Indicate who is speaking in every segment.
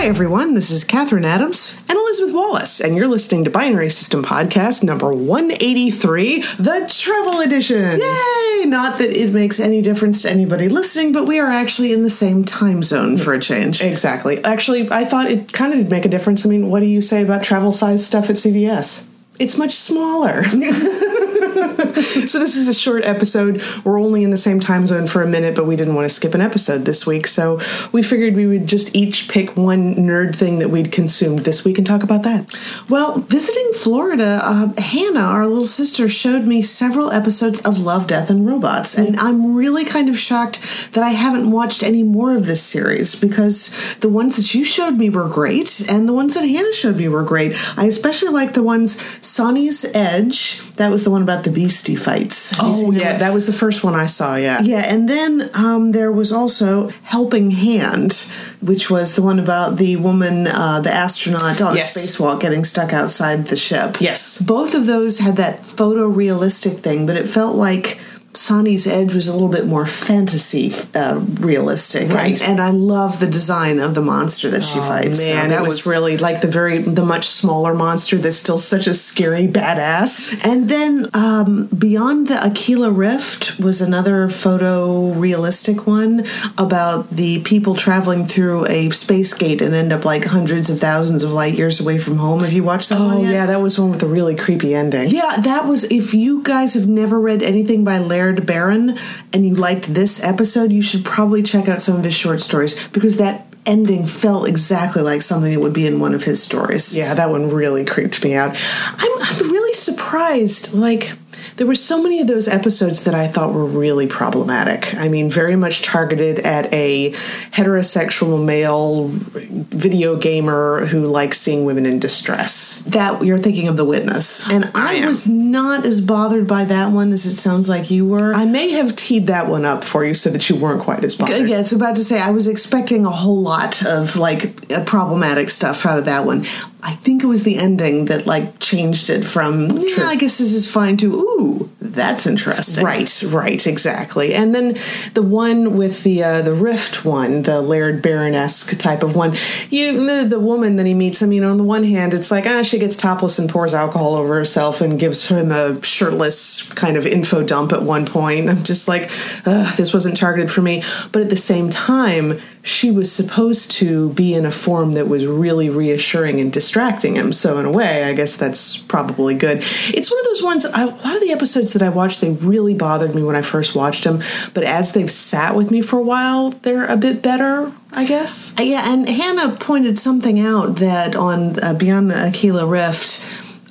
Speaker 1: Hi, everyone. This is Kathryn Adams
Speaker 2: and Elizabeth Wallace, and you're listening to Binary System Podcast number 183, the Travel Edition.
Speaker 1: Yay! Not that it makes any difference to anybody listening, but we are actually in the same time zone for a change.
Speaker 2: Exactly. Actually, I thought it kind of did make a difference. I mean, what do you say about travel size stuff at CVS? It's much smaller. so this is a short episode. We're only in the same time zone for a minute, but we didn't want to skip an episode this week, so we figured we would just each pick one nerd thing that we'd consumed this week and talk about that.
Speaker 1: Well, visiting Florida, uh, Hannah, our little sister, showed me several episodes of Love, Death, and Robots, and I'm really kind of shocked that I haven't watched any more of this series because the ones that you showed me were great, and the ones that Hannah showed me were great. I especially like the ones Sonnie's Edge. That was the one about the beastie fights.
Speaker 2: Have oh yeah, that was the first one I saw. Yeah,
Speaker 1: yeah, and then um, there was also Helping Hand, which was the one about the woman, uh, the astronaut on yes. a spacewalk getting stuck outside the ship.
Speaker 2: Yes,
Speaker 1: both of those had that photorealistic thing, but it felt like Sonnie's Edge was a little bit more fantasy uh, realistic,
Speaker 2: right?
Speaker 1: And, and, I love the design of the monster that she
Speaker 2: oh,
Speaker 1: fights.
Speaker 2: Man, so that was, was, really like the very the much smaller monster that's still such a scary badass.
Speaker 1: And then um, beyond the Aquila Rift was another photo realistic one about the people traveling through a space gate and end up like hundreds of thousands of light years away from home. Have you watched that
Speaker 2: oh,
Speaker 1: one?
Speaker 2: Oh yeah, that was one with a really creepy ending.
Speaker 1: Yeah, that was. If you guys have never read anything by Larry Laird Barron and you liked this episode, you should probably check out some of his short stories because that ending felt exactly like something that would be in one of his stories.
Speaker 2: Yeah, that one really creeped me out. I'm, I'm really surprised. Like, there were so many of those episodes that I thought were really problematic. I mean, very much targeted at a heterosexual male video gamer who likes seeing women in distress.
Speaker 1: That you're thinking of The Witness. And I, I was not as bothered by that one as it sounds like you were.
Speaker 2: I may have teed that one up for you so that you weren't quite as bothered.
Speaker 1: Yeah, it's about to say I was expecting a whole lot of like uh, problematic stuff out of that one. I think it was the ending that like changed it from yeah, I guess this is fine to ooh, that's interesting.
Speaker 2: Right, right, exactly. And then the one with the uh, the Rift one, the Laird Barronesque type of one, you the, the woman that he meets. I mean, on the one hand, it's like ah, she gets topless and pours alcohol over herself and gives him a shirtless kind of info dump at one point. I'm just like, this wasn't targeted for me. But at the same time, she was supposed to be in a form that was really reassuring and distracting him. So in a way, I guess that's probably good. It's one of those ones. I, a lot of the episodes that I watched, they really bothered me when I first watched them. But as they've sat with me for a while, they're a bit better. I guess.
Speaker 1: Uh, yeah, and Hannah pointed something out that on uh, Beyond the Aquila Rift,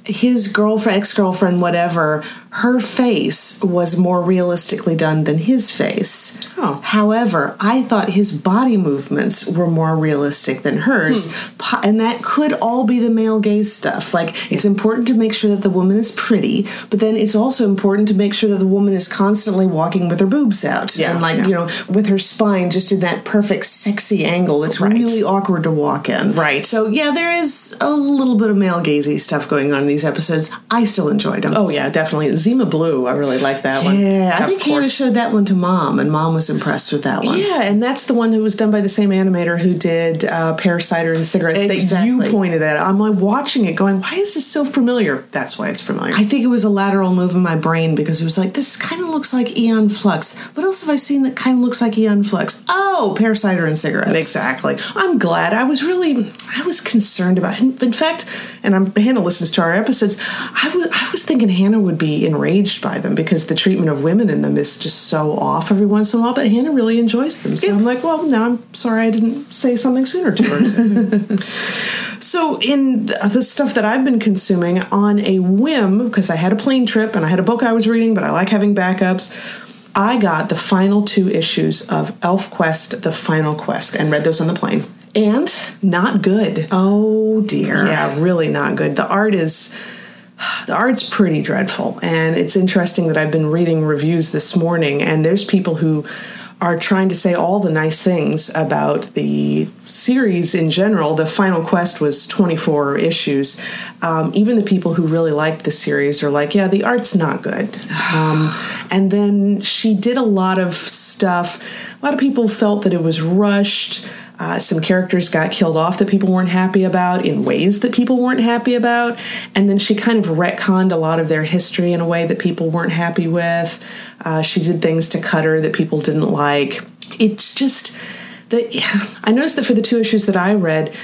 Speaker 1: his girlfriend, ex girlfriend, whatever, her face was more realistically done than his face.
Speaker 2: Oh.
Speaker 1: However, I thought his body movements were more realistic than hers. Hmm. And that could all be the male gaze stuff. Like, it's important to make sure that the woman is pretty, but then it's also important to make sure that the woman is constantly walking with her boobs out.
Speaker 2: Yeah.
Speaker 1: And, like,
Speaker 2: yeah.
Speaker 1: you know, with her spine just in that perfect, sexy angle. It's right. really awkward to walk in.
Speaker 2: Right.
Speaker 1: So, yeah, there is a little bit of male gazy stuff going on in these episodes. I still enjoyed them.
Speaker 2: Oh, yeah, definitely. Zima Blue, I really like that one.
Speaker 1: Yeah, I think Hannah showed that one to mom, and mom was impressed with that one.
Speaker 2: Yeah, and that's the one who was done by the same animator who did uh, Parasiter and Cigarettes exactly. that you pointed at. I'm like watching it going, why is this so familiar? That's why it's familiar.
Speaker 1: I think it was a lateral move in my brain because it was like, this kind of looks like Aeon Flux. What else have I seen that kind of looks like Aeon Flux? Oh, Parasiter and Cigarettes.
Speaker 2: Exactly. I'm glad. I was really, I was concerned about it. In fact, and I'm, Hannah listens to our episodes, I was, I was thinking Hannah would be enraged by them because the treatment of women in them is just so off every once in a while. But Hannah really enjoys them, so yeah. I'm like, well, now I'm sorry I didn't say something sooner to her. so in the stuff that I've been consuming on a whim because I had a plane trip and I had a book I was reading, but I like having backups. I got the final two issues of ElfQuest: The Final Quest and read those on the plane. And not good.
Speaker 1: Oh dear.
Speaker 2: Yeah, really not good. The art is the art's pretty dreadful. And it's interesting that I've been reading reviews this morning, and there's people who are trying to say all the nice things about the series in general. The final quest was 24 issues. Um, even the people who really liked the series are like, yeah, the art's not good. Um, and then she did a lot of stuff. A lot of people felt that it was rushed. Uh, some characters got killed off that people weren't happy about in ways that people weren't happy about. And then she kind of retconned a lot of their history in a way that people weren't happy with. Uh, she did things to Cutter that people didn't like. It's just that I noticed that for the two issues that I read,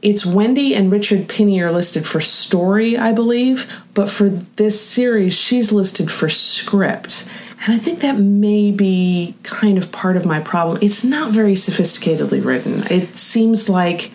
Speaker 2: it's Wendy and Richard Pini are listed for story, I believe, but for this series, she's listed for script. And I think that may be kind of part of my problem. It's not very sophisticatedly written. It seems like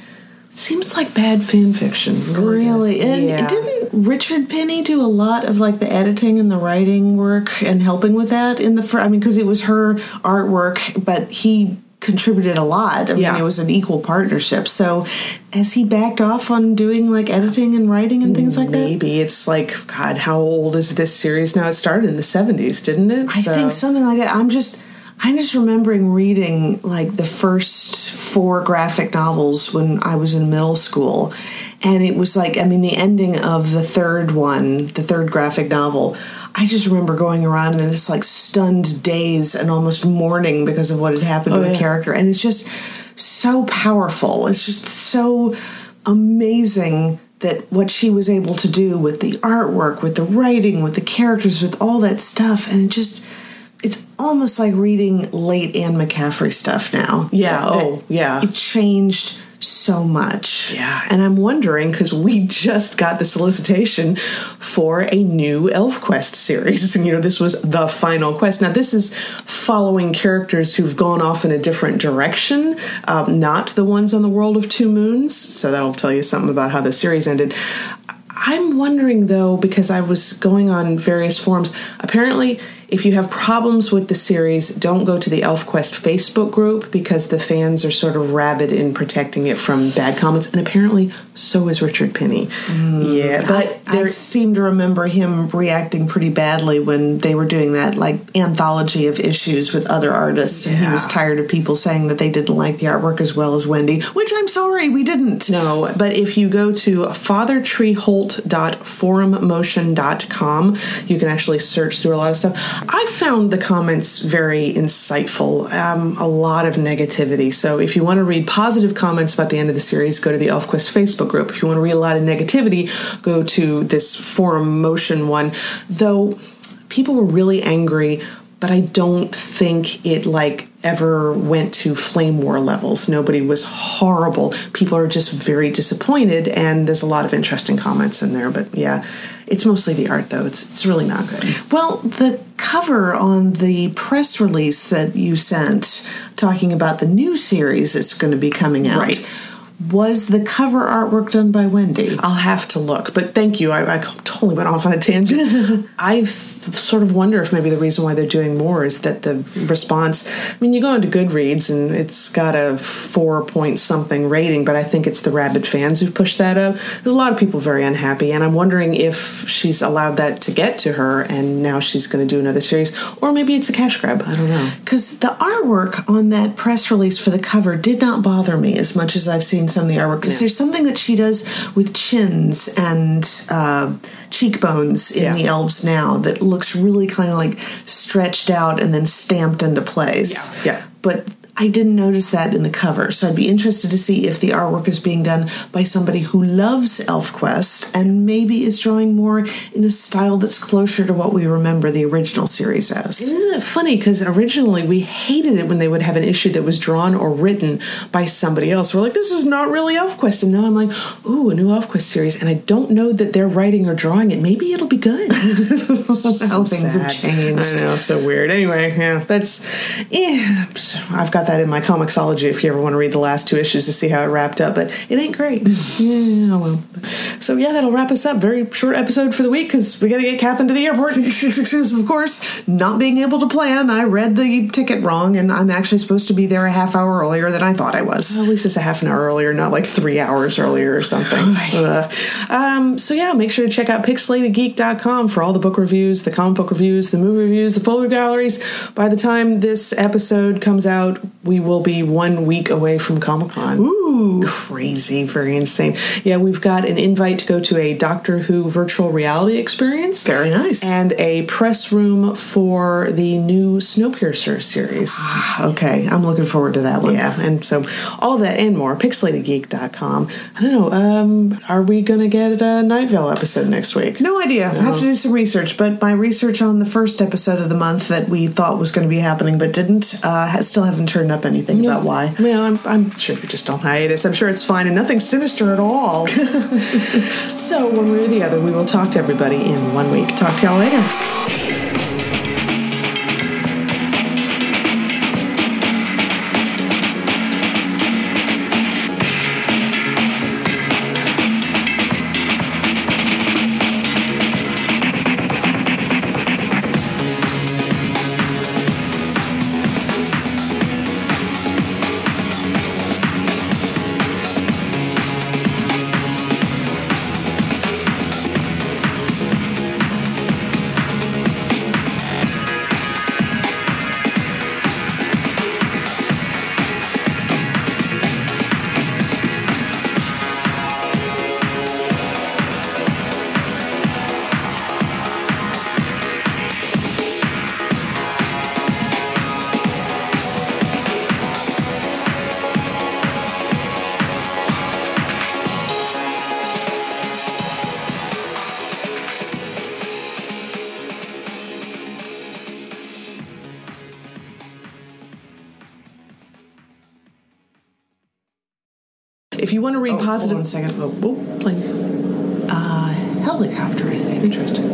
Speaker 2: it seems like bad fan fiction.
Speaker 1: Oh, really? And yeah. didn't Richard Pini do a lot of like the editing and the writing work and helping with that in the I mean because it was her artwork, but he contributed a lot. I mean, it was an equal partnership. So, has he backed off on doing like editing and writing and things like
Speaker 2: Maybe. that? Maybe it's like God. How old is this series now? It started in the seventies, didn't it?
Speaker 1: I so. think something like that. I'm just. I'm just remembering reading like the first four graphic novels when I was in middle school. And it was like, I mean, the ending of the third one, the third graphic novel, I just remember going around in this like stunned daze and almost mourning because of what had happened oh, to yeah. a character. And it's just so powerful. It's just so amazing that what she was able to do with the artwork, with the writing, with the characters, with all that stuff. And it just it's almost like reading late Anne McCaffrey stuff now.
Speaker 2: Yeah. That, oh, yeah.
Speaker 1: It changed so much.
Speaker 2: Yeah, and I'm wondering because we just got the solicitation for a new ElfQuest series, and you know this was the final quest. Now this is following characters who've gone off in a different direction, um, not the ones on the World of Two Moons. So that'll tell you something about how the series ended. I'm wondering though, because I was going on various forums, apparently if you have problems with the series, don't go to the ElfQuest Facebook group because the fans are sort of rabid in protecting it from bad comments, and apparently so is Richard Pini.
Speaker 1: Mm, yeah, but I, I seem to remember him reacting pretty badly when they were doing that like anthology of issues with other artists, yeah. and he was tired of people saying that they didn't like the artwork as well as Wendy, which I'm sorry we didn't.
Speaker 2: No, but if you go to fathertreeholt.forummotion.com, you can actually search through a lot of stuff. I found the comments very insightful. Um, a lot of negativity. So if you want to read positive comments about the end of the series, go to the ElfQuest Facebook group. If you want to read a lot of negativity, go to this forum motion one. Though people were really angry but I don't think it like ever went to flame war levels. Nobody was horrible. People are just very disappointed, and there's a lot of interesting comments in there. But yeah, it's mostly the art though. It's it's really not good.
Speaker 1: Well, the cover on the press release that you sent talking about the new series that's going to be coming out.
Speaker 2: Right
Speaker 1: was the cover artwork done by Wendy?
Speaker 2: I'll have to look, but thank you. I, I totally went off on a tangent. I sort of wonder if maybe the reason why they're doing more is that the response. I mean, you go into Goodreads and it's got a four point something rating, but I think it's the rabid fans who've pushed that up. There's a lot of people very unhappy, and I'm wondering if she's allowed that to get to her, and now she's going to do another series, or maybe it's a cash grab. I don't know.
Speaker 1: Because the artwork on that press release for the cover did not bother me as much as I've seen some of the artwork because yeah. there's something that she does with chins and uh, cheekbones in yeah. the elves now that looks really kind of like stretched out and then stamped into place.
Speaker 2: Yeah, yeah.
Speaker 1: But I didn't notice that in the cover, so I'd be interested to see if the artwork is being done by somebody who loves ElfQuest and maybe is drawing more in a style that's closer to what we remember the original series as.
Speaker 2: Isn't it funny? Because originally we hated it when they would have an issue that was drawn or written by somebody else. We're like, this is not really ElfQuest. And now I'm like, ooh, a new ElfQuest series. And I don't know that they're writing or drawing it. Maybe it'll be good.
Speaker 1: How things have changed.
Speaker 2: I know, so weird. Anyway, yeah, that's, yeah, I've got that in my Comixology if you ever want to read the last two issues to see how it wrapped up. But it ain't great. yeah, well. So yeah, that'll wrap us up. Very short episode for the week because we got to get Kathryn to the airport.
Speaker 1: of course, not being able to plan, I read the ticket wrong, and I'm actually supposed to be there a half hour earlier than I thought I was.
Speaker 2: Well, at least it's a half an hour earlier, not like three hours earlier or something. uh, um, so yeah, make sure to check out pixelatedgeek.com for all the book reviews, the comic book reviews, the movie reviews, the folder galleries. By the time this episode comes out, we will be one week away from Comic Con.
Speaker 1: Ooh.
Speaker 2: Crazy, very insane. Yeah, we've got an invite to go to a Doctor Who virtual reality experience.
Speaker 1: Very nice.
Speaker 2: And a press room for the new Snowpiercer series.
Speaker 1: okay, I'm looking forward to that one.
Speaker 2: Yeah, and so all of that and more, pixelatedgeek.com. I don't know, um, are we going to get a Night Vale episode next week?
Speaker 1: No idea. I have to do some research, but my research on the first episode of the month that we thought was going to be happening but didn't, uh, still haven't turned up anything about why.
Speaker 2: Well, I'm, I'm sure they're just on I'm sure it's fine and nothing sinister at all. so, one way or the other, we will talk to everybody in one week. Talk to y'all later. If you want to read
Speaker 1: Oh, hold
Speaker 2: positive.
Speaker 1: on a second. Oh,
Speaker 2: Oh, plane.
Speaker 1: uh, helicopter, I think.
Speaker 2: Interesting.